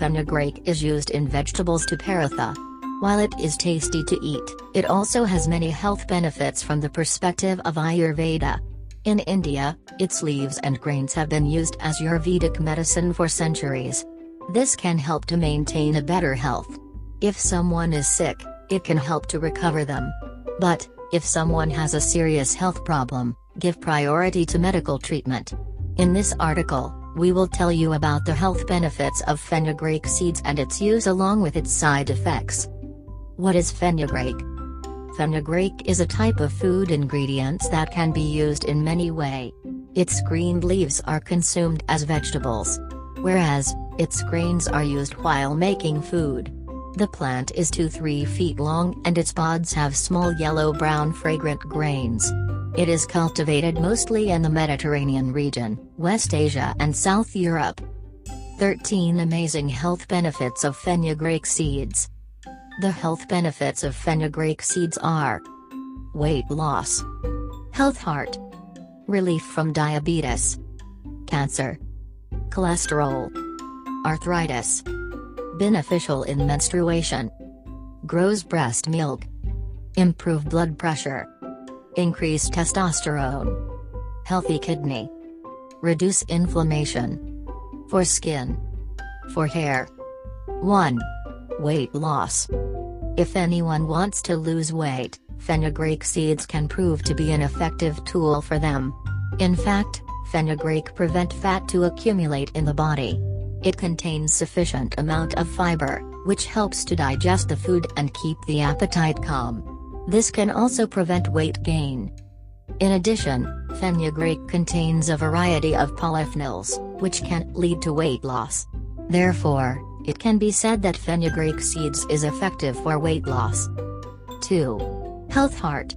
Fenugreek is used in vegetables to paratha. While it is tasty to eat, it also has many health benefits from the perspective of Ayurveda. In India, its leaves and grains have been used as Ayurvedic medicine for centuries. This can help to maintain a better health. If someone is sick, it can help to recover them. But, if someone has a serious health problem, give priority to medical treatment. In this article, we will tell you about the health benefits of fenugreek seeds and its use along with its side effects. What is fenugreek? Fenugreek is a type of food ingredients that can be used in many way. Its green leaves are consumed as vegetables. Whereas, its grains are used while making food. The plant is 2-3 feet long and its pods have small yellow-brown fragrant grains. It is cultivated mostly in the Mediterranean region, West Asia and South Europe. 13 Amazing Health Benefits of Fenugreek Seeds the health benefits of fenugreek seeds are weight loss, health heart, relief from diabetes, cancer, cholesterol, arthritis, beneficial in menstruation, grows breast milk, improve blood pressure, increase testosterone, healthy kidney, reduce inflammation, for skin, for hair. 1. Weight loss. If anyone wants to lose weight, fenugreek seeds can prove to be an effective tool for them. In fact, fenugreek prevent fat to accumulate in the body. It contains sufficient amount of fiber, which helps to digest the food and keep the appetite calm. This can also prevent weight gain. In addition, fenugreek contains a variety of polyphenols, which can lead to weight loss. Therefore, it can be said that fenugreek seeds is effective for weight loss. 2. Health Heart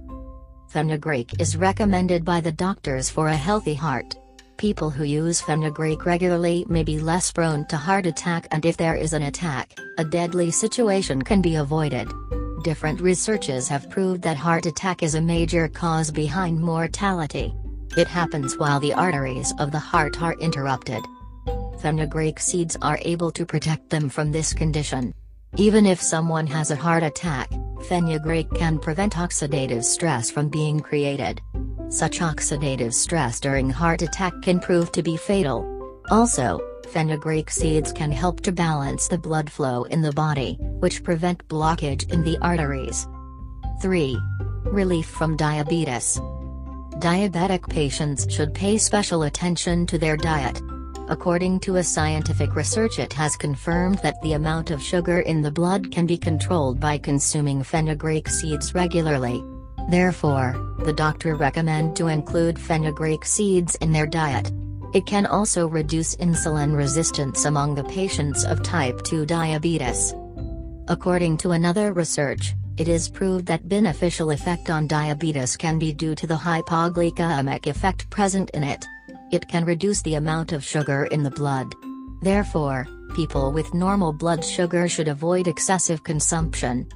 Fenugreek is recommended by the doctors for a healthy heart. People who use fenugreek regularly may be less prone to heart attack and if there is an attack, a deadly situation can be avoided. Different researches have proved that heart attack is a major cause behind mortality. It happens while the arteries of the heart are interrupted fenugreek seeds are able to protect them from this condition. Even if someone has a heart attack, fenugreek can prevent oxidative stress from being created. Such oxidative stress during heart attack can prove to be fatal. Also, fenugreek seeds can help to balance the blood flow in the body, which prevent blockage in the arteries. 3. Relief from diabetes. Diabetic patients should pay special attention to their diet. According to a scientific research it has confirmed that the amount of sugar in the blood can be controlled by consuming fenugreek seeds regularly. Therefore, the doctor recommend to include fenugreek seeds in their diet. It can also reduce insulin resistance among the patients of type 2 diabetes. According to another research, it is proved that beneficial effect on diabetes can be due to the hypoglycemic effect present in it. It can reduce the amount of sugar in the blood. Therefore, people with normal blood sugar should avoid excessive consumption.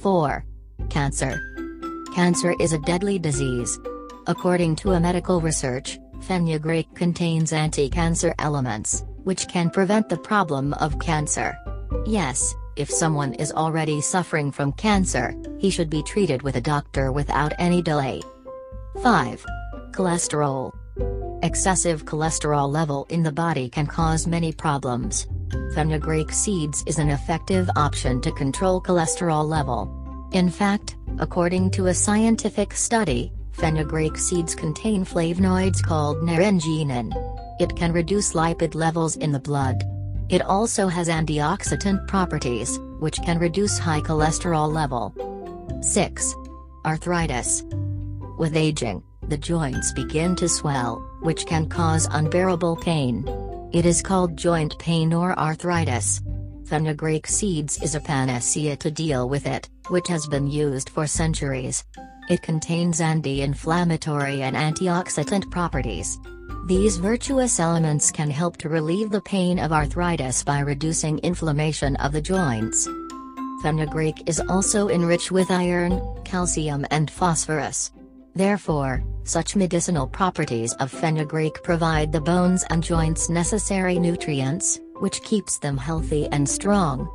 4. Cancer. Cancer is a deadly disease. According to a medical research, fenugreek contains anti-cancer elements, which can prevent the problem of cancer. Yes, if someone is already suffering from cancer, he should be treated with a doctor without any delay. 5. Cholesterol. Excessive cholesterol level in the body can cause many problems. Fenugreek seeds is an effective option to control cholesterol level. In fact, according to a scientific study, fenugreek seeds contain flavonoids called naringenin. It can reduce lipid levels in the blood. It also has antioxidant properties, which can reduce high cholesterol level. 6. Arthritis. With aging, the joints begin to swell, which can cause unbearable pain. It is called joint pain or arthritis. Fenugreek seeds is a panacea to deal with it, which has been used for centuries. It contains anti-inflammatory and antioxidant properties. These virtuous elements can help to relieve the pain of arthritis by reducing inflammation of the joints. Fenugreek is also enriched with iron, calcium and phosphorus. Therefore, such medicinal properties of fenugreek provide the bones and joints necessary nutrients, which keeps them healthy and strong.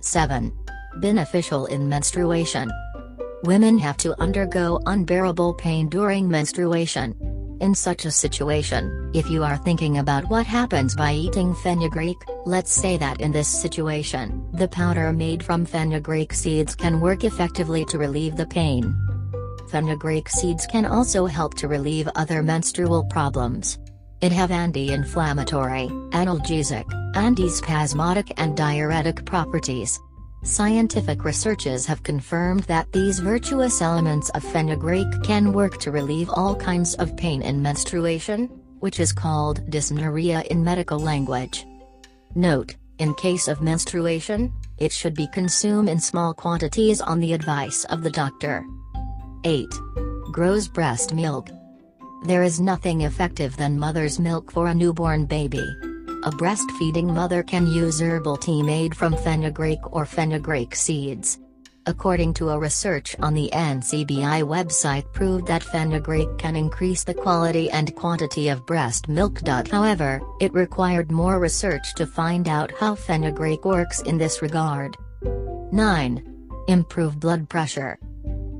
7. Beneficial in menstruation. Women have to undergo unbearable pain during menstruation. In such a situation, if you are thinking about what happens by eating fenugreek, let's say that in this situation, the powder made from fenugreek seeds can work effectively to relieve the pain. Fenugreek seeds can also help to relieve other menstrual problems. It have anti-inflammatory, analgesic, antispasmodic and diuretic properties. Scientific researches have confirmed that these virtuous elements of fenugreek can work to relieve all kinds of pain in menstruation, which is called dysmenorrhea in medical language. Note, in case of menstruation, it should be consumed in small quantities on the advice of the doctor. 8. Grows breast milk. There is nothing effective than mother's milk for a newborn baby. A breastfeeding mother can use herbal tea made from fenugreek or fenugreek seeds. According to a research on the NCBI website proved that fenugreek can increase the quality and quantity of breast milk. However, it required more research to find out how fenugreek works in this regard. 9. Improve blood pressure.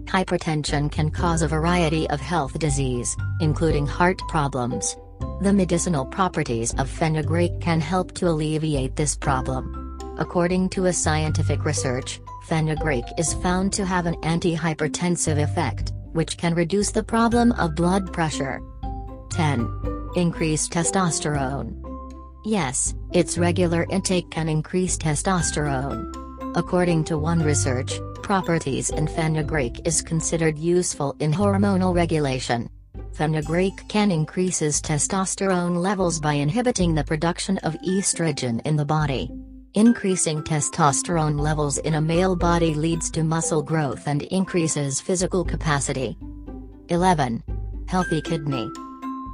Hypertension can cause a variety of health disease, including heart problems. The medicinal properties of fenugreek can help to alleviate this problem. According to a scientific research, fenugreek is found to have an antihypertensive effect, which can reduce the problem of blood pressure. 10. Increase testosterone. Yes, its regular intake can increase testosterone. According to one research, properties in fenugreek is considered useful in hormonal regulation. Fenugreek can increases testosterone levels by inhibiting the production of estrogen in the body. Increasing testosterone levels in a male body leads to muscle growth and increases physical capacity. 11. Healthy kidney.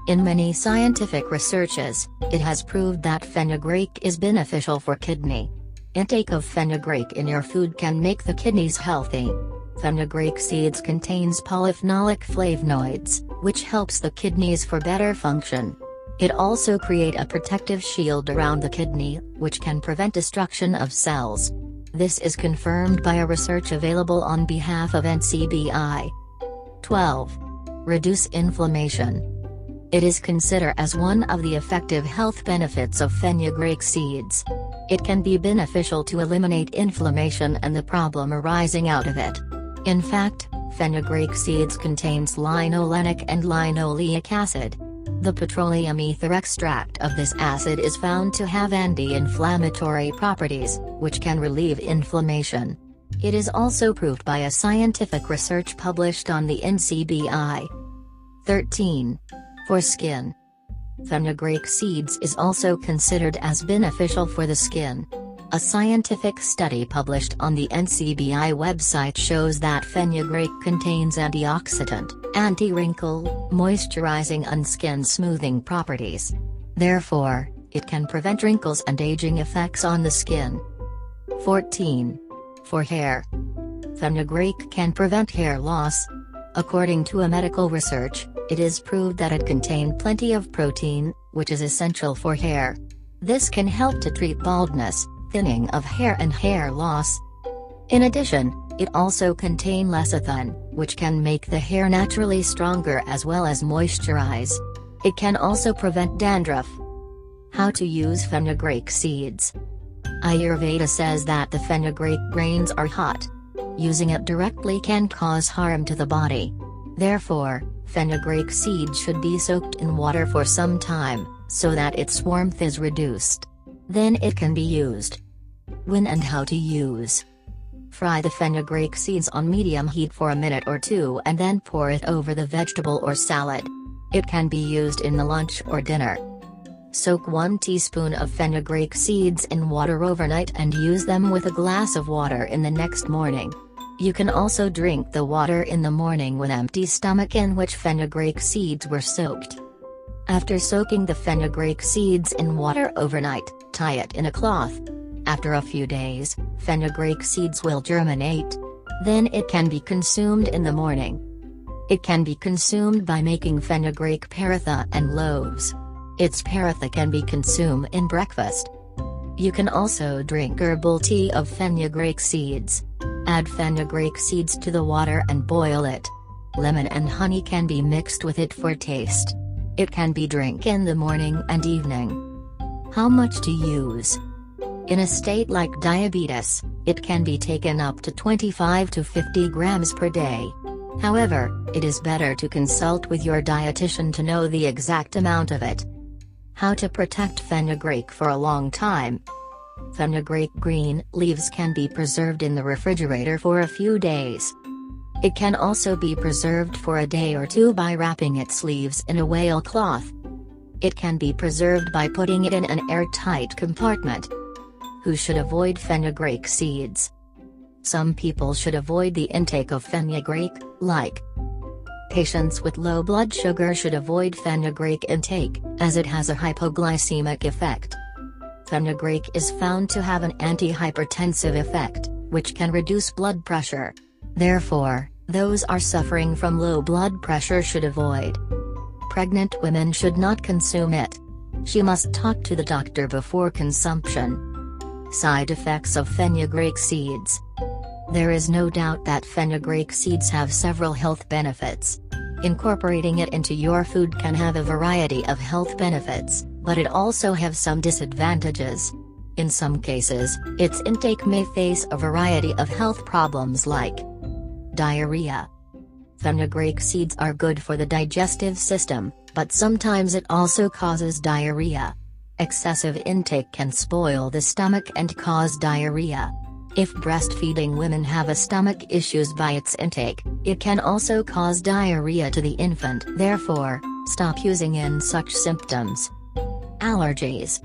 In many scientific researches, it has proved that fenugreek is beneficial for kidney. Intake of fenugreek in your food can make the kidneys healthy. Fenugreek seeds contains polyphenolic flavonoids, which helps the kidneys for better function. It also create a protective shield around the kidney, which can prevent destruction of cells. This is confirmed by a research available on behalf of NCBI. 12. Reduce inflammation. It is considered as one of the effective health benefits of fenugreek seeds. It can be beneficial to eliminate inflammation and the problem arising out of it. In fact, fenugreek seeds contains linolenic and linoleic acid. The petroleum ether extract of this acid is found to have anti-inflammatory properties, which can relieve inflammation. It is also proved by a scientific research published on the NCBI. 13. For skin. Fenugreek seeds is also considered as beneficial for the skin. A scientific study published on the NCBI website shows that fenugreek contains antioxidant, anti-wrinkle, moisturizing and skin smoothing properties. Therefore, it can prevent wrinkles and aging effects on the skin. 14. For hair. Fenugreek can prevent hair loss. According to a medical research, it is proved that it contained plenty of protein, which is essential for hair. This can help to treat baldness, thinning of hair and hair loss. In addition, it also contain lecithin, which can make the hair naturally stronger as well as moisturize. It can also prevent dandruff. How to use fenugreek seeds. Ayurveda says that the fenugreek grains are hot. Using it directly can cause harm to the body. Therefore, fenugreek seed should be soaked in water for some time, so that its warmth is reduced. Then it can be used. When and how to use. Fry the fenugreek seeds on medium heat for a minute or two and then pour it over the vegetable or salad. It can be used in the lunch or dinner. Soak 1 teaspoon of fenugreek seeds in water overnight and use them with a glass of water in the next morning. You can also drink the water in the morning with empty stomach in which fenugreek seeds were soaked. After soaking the fenugreek seeds in water overnight, tie it in a cloth. After a few days, fenugreek seeds will germinate. Then it can be consumed in the morning. It can be consumed by making fenugreek paratha and loaves. Its paratha can be consumed in breakfast. You can also drink herbal tea of fenugreek seeds. Add fenugreek seeds to the water and boil it. Lemon and honey can be mixed with it for taste. It can be drink in the morning and evening. How much to use? In a state like diabetes, it can be taken up to 25 to 50 grams per day. However, it is better to consult with your dietitian to know the exact amount of it. How to protect fenugreek for a long time. Fenugreek green leaves can be preserved in the refrigerator for a few days. It can also be preserved for a day or two by wrapping its leaves in a whale cloth. It can be preserved by putting it in an airtight compartment. Who should avoid fenugreek seeds? Some people should avoid the intake of fenugreek, like Patients with low blood sugar should avoid fenugreek intake, as it has a hypoglycemic effect. Fenugreek is found to have an antihypertensive effect, which can reduce blood pressure. Therefore, those are suffering from low blood pressure should avoid pregnant women should not consume it. She must talk to the doctor before consumption. Side effects of fenugreek seeds. There is no doubt that fenugreek seeds have several health benefits. Incorporating it into your food can have a variety of health benefits, but it also have some disadvantages. In some cases, its intake may face a variety of health problems like diarrhea, Fenugreek seeds are good for the digestive system, but sometimes it also causes diarrhea. Excessive intake can spoil the stomach and cause diarrhea. If breastfeeding women have a stomach issues by its intake, it can also cause diarrhea to the infant. Therefore, stop using in such symptoms. Allergies.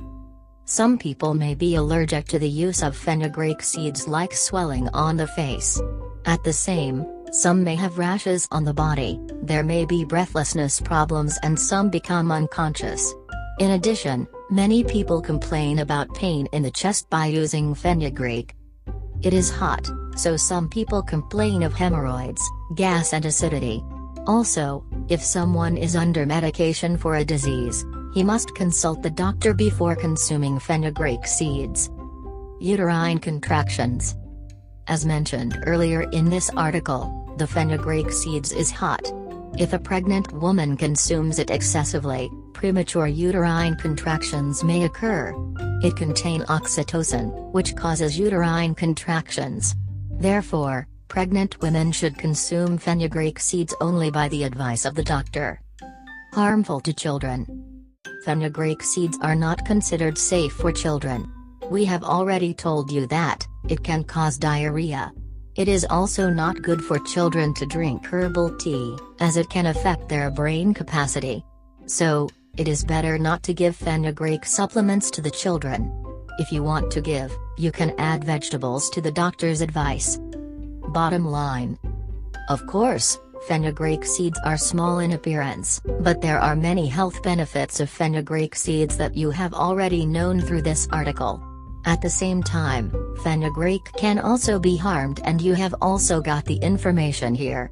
Some people may be allergic to the use of fenugreek seeds like swelling on the face. At the same some may have rashes on the body, there may be breathlessness problems and some become unconscious. In addition, many people complain about pain in the chest by using fenugreek. It is hot, so some people complain of hemorrhoids, gas and acidity. Also, if someone is under medication for a disease, he must consult the doctor before consuming fenugreek seeds. Uterine contractions. As mentioned earlier in this article, the fenugreek seeds is hot. If a pregnant woman consumes it excessively, premature uterine contractions may occur. It contain oxytocin, which causes uterine contractions. Therefore, pregnant women should consume fenugreek seeds only by the advice of the doctor. Harmful to children. Fenugreek seeds are not considered safe for children. We have already told you that, it can cause diarrhea, it is also not good for children to drink herbal tea, as it can affect their brain capacity. So, it is better not to give fenugreek supplements to the children. If you want to give, you can add vegetables to the doctor's advice. Bottom line. Of course, fenugreek seeds are small in appearance, but there are many health benefits of fenugreek seeds that you have already known through this article. At the same time, fenugreek can also be harmed and you have also got the information here.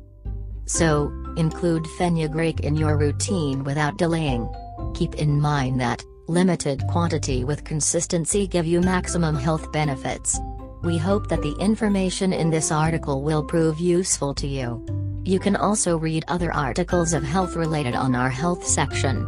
So, include fenugreek in your routine without delaying. Keep in mind that, limited quantity with consistency give you maximum health benefits. We hope that the information in this article will prove useful to you. You can also read other articles of health related on our health section.